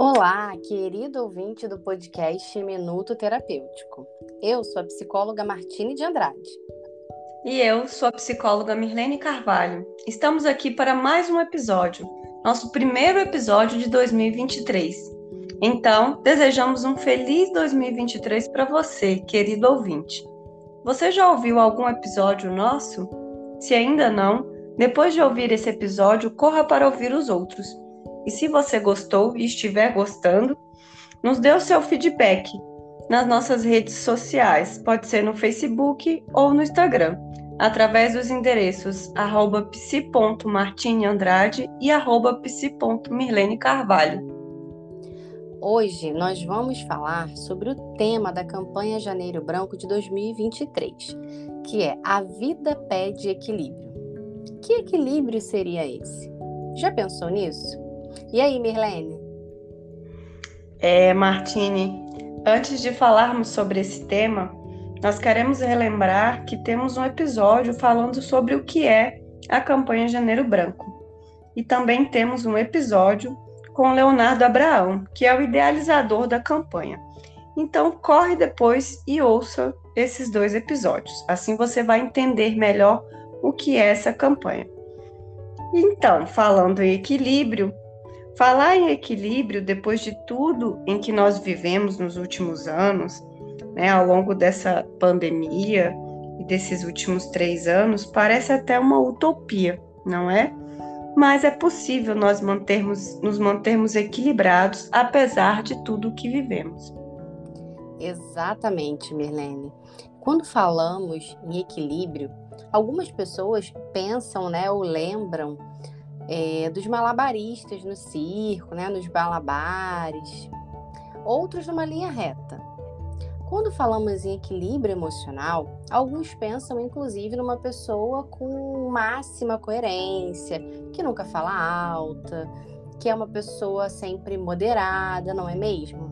Olá, querido ouvinte do podcast Minuto Terapêutico. Eu sou a psicóloga Martine de Andrade. E eu sou a psicóloga Mirlene Carvalho. Estamos aqui para mais um episódio, nosso primeiro episódio de 2023. Então, desejamos um feliz 2023 para você, querido ouvinte. Você já ouviu algum episódio nosso? Se ainda não, depois de ouvir esse episódio, corra para ouvir os outros e se você gostou e estiver gostando, nos dê o seu feedback nas nossas redes sociais, pode ser no Facebook ou no Instagram, através dos endereços arroba psi.martineandrade e arroba psi.mirlene Hoje nós vamos falar sobre o tema da campanha Janeiro Branco de 2023, que é A Vida Pede Equilíbrio. Que equilíbrio seria esse? Já pensou nisso? E aí, Mirlene? É, antes de falarmos sobre esse tema, nós queremos relembrar que temos um episódio falando sobre o que é a campanha Janeiro Branco. E também temos um episódio com Leonardo Abraão, que é o idealizador da campanha. Então, corre depois e ouça esses dois episódios. Assim você vai entender melhor o que é essa campanha. Então, falando em equilíbrio, Falar em equilíbrio depois de tudo em que nós vivemos nos últimos anos, né, ao longo dessa pandemia e desses últimos três anos, parece até uma utopia, não é? Mas é possível nós mantermos, nos mantermos equilibrados apesar de tudo o que vivemos. Exatamente, Mirlene. Quando falamos em equilíbrio, algumas pessoas pensam, né, ou lembram é, dos malabaristas no circo, né, nos balabares, outros numa linha reta. Quando falamos em equilíbrio emocional, alguns pensam inclusive numa pessoa com máxima coerência, que nunca fala alta, que é uma pessoa sempre moderada, não é mesmo?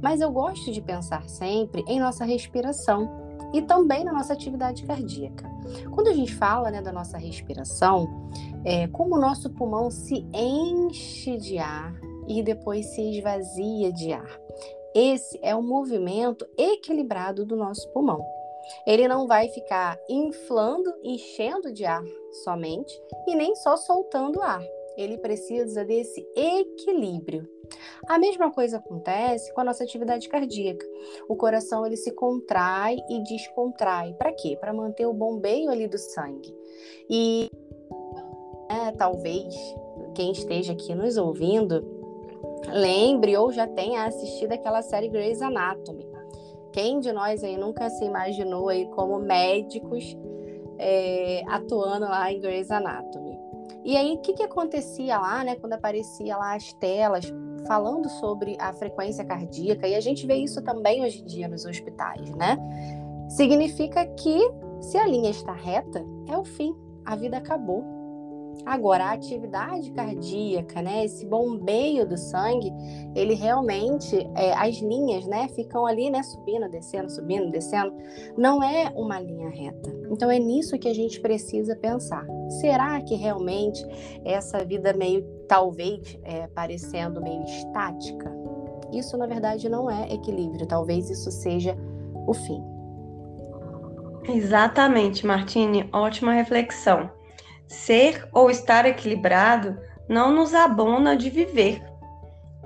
Mas eu gosto de pensar sempre em nossa respiração e também na nossa atividade cardíaca. Quando a gente fala né, da nossa respiração, é, como o nosso pulmão se enche de ar e depois se esvazia de ar. Esse é o movimento equilibrado do nosso pulmão. Ele não vai ficar inflando, enchendo de ar somente e nem só soltando ar. Ele precisa desse equilíbrio. A mesma coisa acontece com a nossa atividade cardíaca. O coração ele se contrai e descontrai. Para quê? Para manter o bombeio ali do sangue. E é, talvez quem esteja aqui nos ouvindo lembre ou já tenha assistido aquela série Grey's Anatomy. Quem de nós aí nunca se imaginou aí como médicos é, atuando lá em Grey's Anatomy? E aí, o que, que acontecia lá, né, quando aparecia lá as telas falando sobre a frequência cardíaca, e a gente vê isso também hoje em dia nos hospitais, né? Significa que se a linha está reta, é o fim, a vida acabou. Agora, a atividade cardíaca, né, esse bombeio do sangue, ele realmente, é, as linhas, né, ficam ali, né, subindo, descendo, subindo, descendo, não é uma linha reta. Então, é nisso que a gente precisa pensar. Será que realmente essa vida meio, talvez, é, parecendo meio estática? Isso, na verdade, não é equilíbrio. Talvez isso seja o fim. Exatamente, Martine. Ótima reflexão. Ser ou estar equilibrado não nos abona de viver,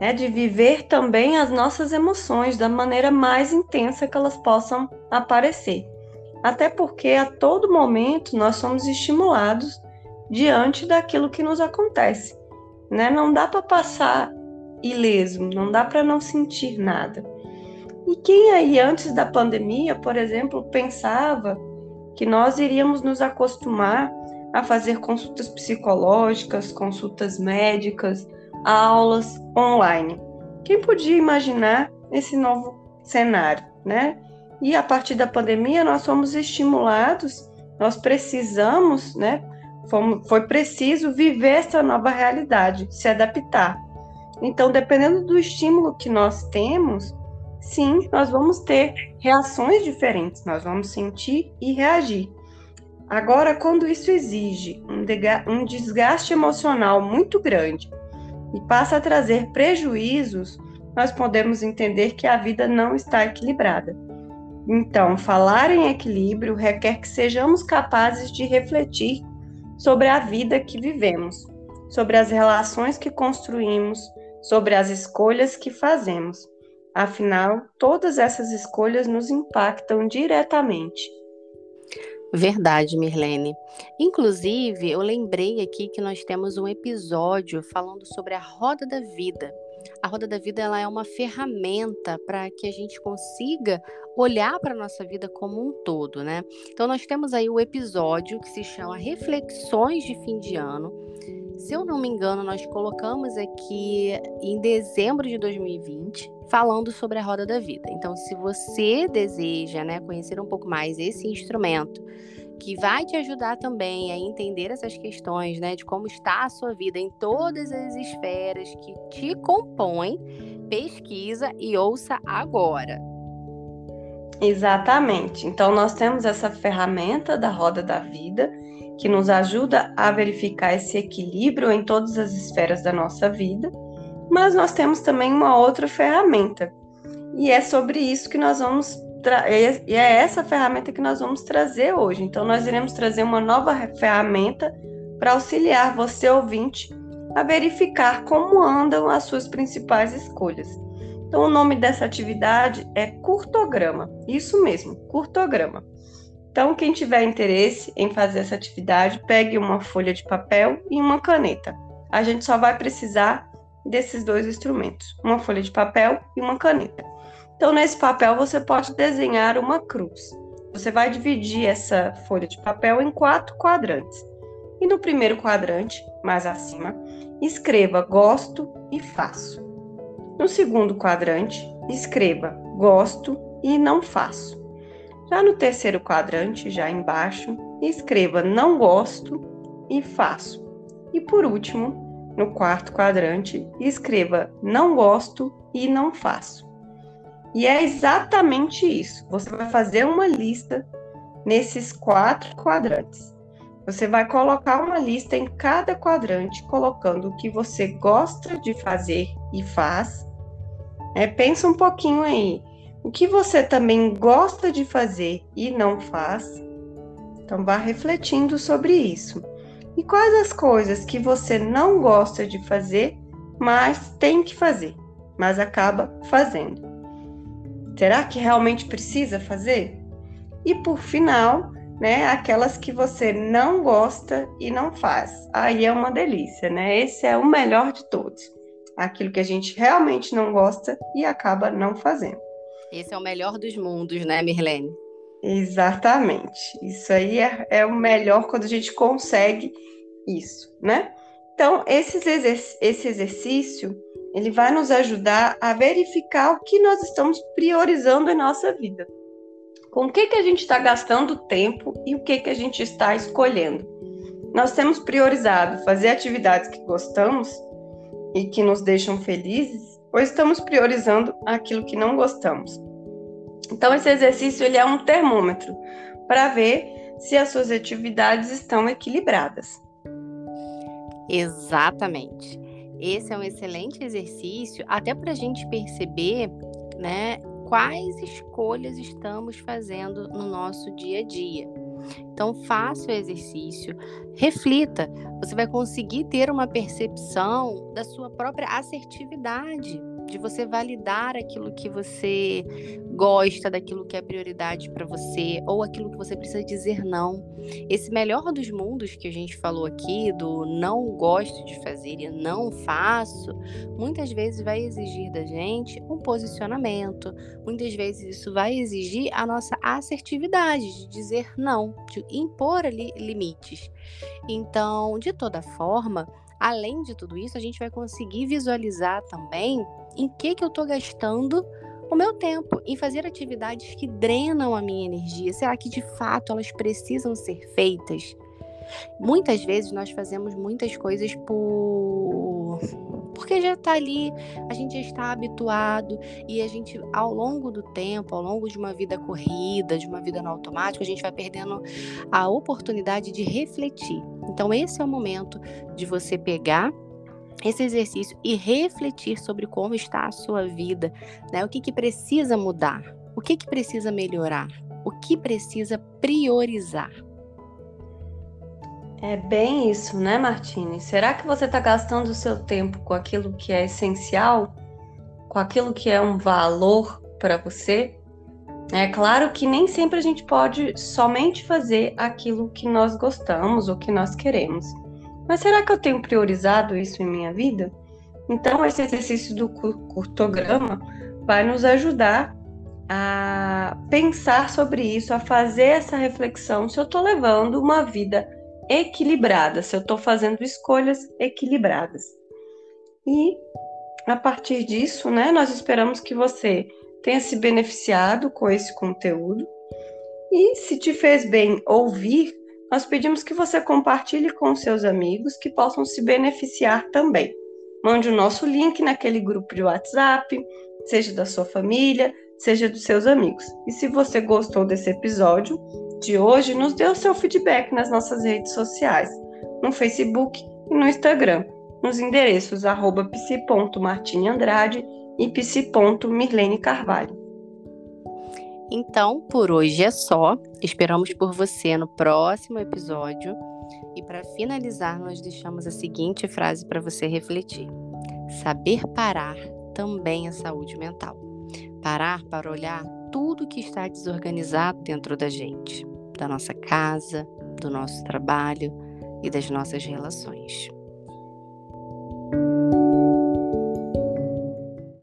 né? de viver também as nossas emoções da maneira mais intensa que elas possam aparecer. Até porque a todo momento nós somos estimulados diante daquilo que nos acontece. Né? Não dá para passar ileso, não dá para não sentir nada. E quem aí antes da pandemia, por exemplo, pensava que nós iríamos nos acostumar a fazer consultas psicológicas, consultas médicas, aulas online. Quem podia imaginar esse novo cenário, né? E a partir da pandemia nós fomos estimulados, nós precisamos, né? Fomos, foi preciso viver essa nova realidade, se adaptar. Então, dependendo do estímulo que nós temos, sim, nós vamos ter reações diferentes, nós vamos sentir e reagir. Agora, quando isso exige um desgaste emocional muito grande, e passa a trazer prejuízos, nós podemos entender que a vida não está equilibrada. Então, falar em equilíbrio requer que sejamos capazes de refletir sobre a vida que vivemos, sobre as relações que construímos, sobre as escolhas que fazemos. Afinal, todas essas escolhas nos impactam diretamente. Verdade, Mirlene. Inclusive, eu lembrei aqui que nós temos um episódio falando sobre a roda da vida. A roda da vida ela é uma ferramenta para que a gente consiga olhar para a nossa vida como um todo, né? Então nós temos aí o episódio que se chama Reflexões de Fim de Ano. Se eu não me engano, nós colocamos aqui em dezembro de 2020, falando sobre a roda da vida. Então, se você deseja, né, conhecer um pouco mais esse instrumento, que vai te ajudar também a entender essas questões, né, de como está a sua vida em todas as esferas que te compõem, pesquisa e ouça agora. Exatamente. Então, nós temos essa ferramenta da roda da vida que nos ajuda a verificar esse equilíbrio em todas as esferas da nossa vida, mas nós temos também uma outra ferramenta. E é sobre isso que nós vamos e é essa ferramenta que nós vamos trazer hoje. Então, nós iremos trazer uma nova ferramenta para auxiliar você, ouvinte, a verificar como andam as suas principais escolhas. Então, o nome dessa atividade é curtograma. Isso mesmo, curtograma. Então, quem tiver interesse em fazer essa atividade, pegue uma folha de papel e uma caneta. A gente só vai precisar desses dois instrumentos, uma folha de papel e uma caneta. Então, nesse papel, você pode desenhar uma cruz. Você vai dividir essa folha de papel em quatro quadrantes. E no primeiro quadrante, mais acima, escreva gosto e faço. No segundo quadrante, escreva gosto e não faço. Já no terceiro quadrante, já embaixo, escreva não gosto e faço. E por último, no quarto quadrante, escreva não gosto e não faço. E é exatamente isso. Você vai fazer uma lista nesses quatro quadrantes. Você vai colocar uma lista em cada quadrante, colocando o que você gosta de fazer e faz. É, pensa um pouquinho aí. O que você também gosta de fazer e não faz? Então, vá refletindo sobre isso. E quais as coisas que você não gosta de fazer, mas tem que fazer, mas acaba fazendo? Será que realmente precisa fazer? E por final, né, aquelas que você não gosta e não faz. Aí é uma delícia, né? Esse é o melhor de todos. Aquilo que a gente realmente não gosta e acaba não fazendo. Esse é o melhor dos mundos, né, Mirlene? Exatamente. Isso aí é, é o melhor quando a gente consegue isso, né? Então, esse exercício, ele vai nos ajudar a verificar o que nós estamos priorizando em nossa vida. Com o que, que a gente está gastando tempo e o que, que a gente está escolhendo. Nós temos priorizado fazer atividades que gostamos e que nos deixam felizes ou estamos priorizando aquilo que não gostamos. Então esse exercício ele é um termômetro para ver se as suas atividades estão equilibradas. Exatamente. Esse é um excelente exercício até para a gente perceber, né, quais escolhas estamos fazendo no nosso dia a dia. Então, faça o exercício, reflita. Você vai conseguir ter uma percepção da sua própria assertividade de você validar aquilo que você gosta, daquilo que é prioridade para você, ou aquilo que você precisa dizer não. Esse melhor dos mundos que a gente falou aqui, do não gosto de fazer e não faço, muitas vezes vai exigir da gente um posicionamento, muitas vezes isso vai exigir a nossa assertividade, de dizer não, de impor ali limites. Então, de toda forma, Além de tudo isso, a gente vai conseguir visualizar também em que, que eu estou gastando o meu tempo em fazer atividades que drenam a minha energia. Será que de fato elas precisam ser feitas? Muitas vezes nós fazemos muitas coisas por porque já está ali, a gente já está habituado e a gente, ao longo do tempo, ao longo de uma vida corrida, de uma vida no automático, a gente vai perdendo a oportunidade de refletir. Então, esse é o momento de você pegar esse exercício e refletir sobre como está a sua vida, né? O que, que precisa mudar, o que, que precisa melhorar, o que precisa priorizar. É bem isso, né, Martine? Será que você está gastando o seu tempo com aquilo que é essencial, com aquilo que é um valor para você? É claro que nem sempre a gente pode somente fazer aquilo que nós gostamos ou que nós queremos. Mas será que eu tenho priorizado isso em minha vida? Então, esse exercício do curtograma vai nos ajudar a pensar sobre isso, a fazer essa reflexão se eu estou levando uma vida equilibrada, se eu estou fazendo escolhas equilibradas. E a partir disso, né, nós esperamos que você tenha se beneficiado com esse conteúdo. E se te fez bem ouvir, nós pedimos que você compartilhe com seus amigos que possam se beneficiar também. Mande o nosso link naquele grupo de WhatsApp, seja da sua família, seja dos seus amigos. E se você gostou desse episódio de hoje, nos dê o seu feedback nas nossas redes sociais, no Facebook e no Instagram, nos endereços arroba e psi.mirlene Carvalho. Então, por hoje é só. Esperamos por você no próximo episódio. E para finalizar, nós deixamos a seguinte frase para você refletir: Saber parar também é saúde mental. Parar para olhar tudo que está desorganizado dentro da gente, da nossa casa, do nosso trabalho e das nossas relações.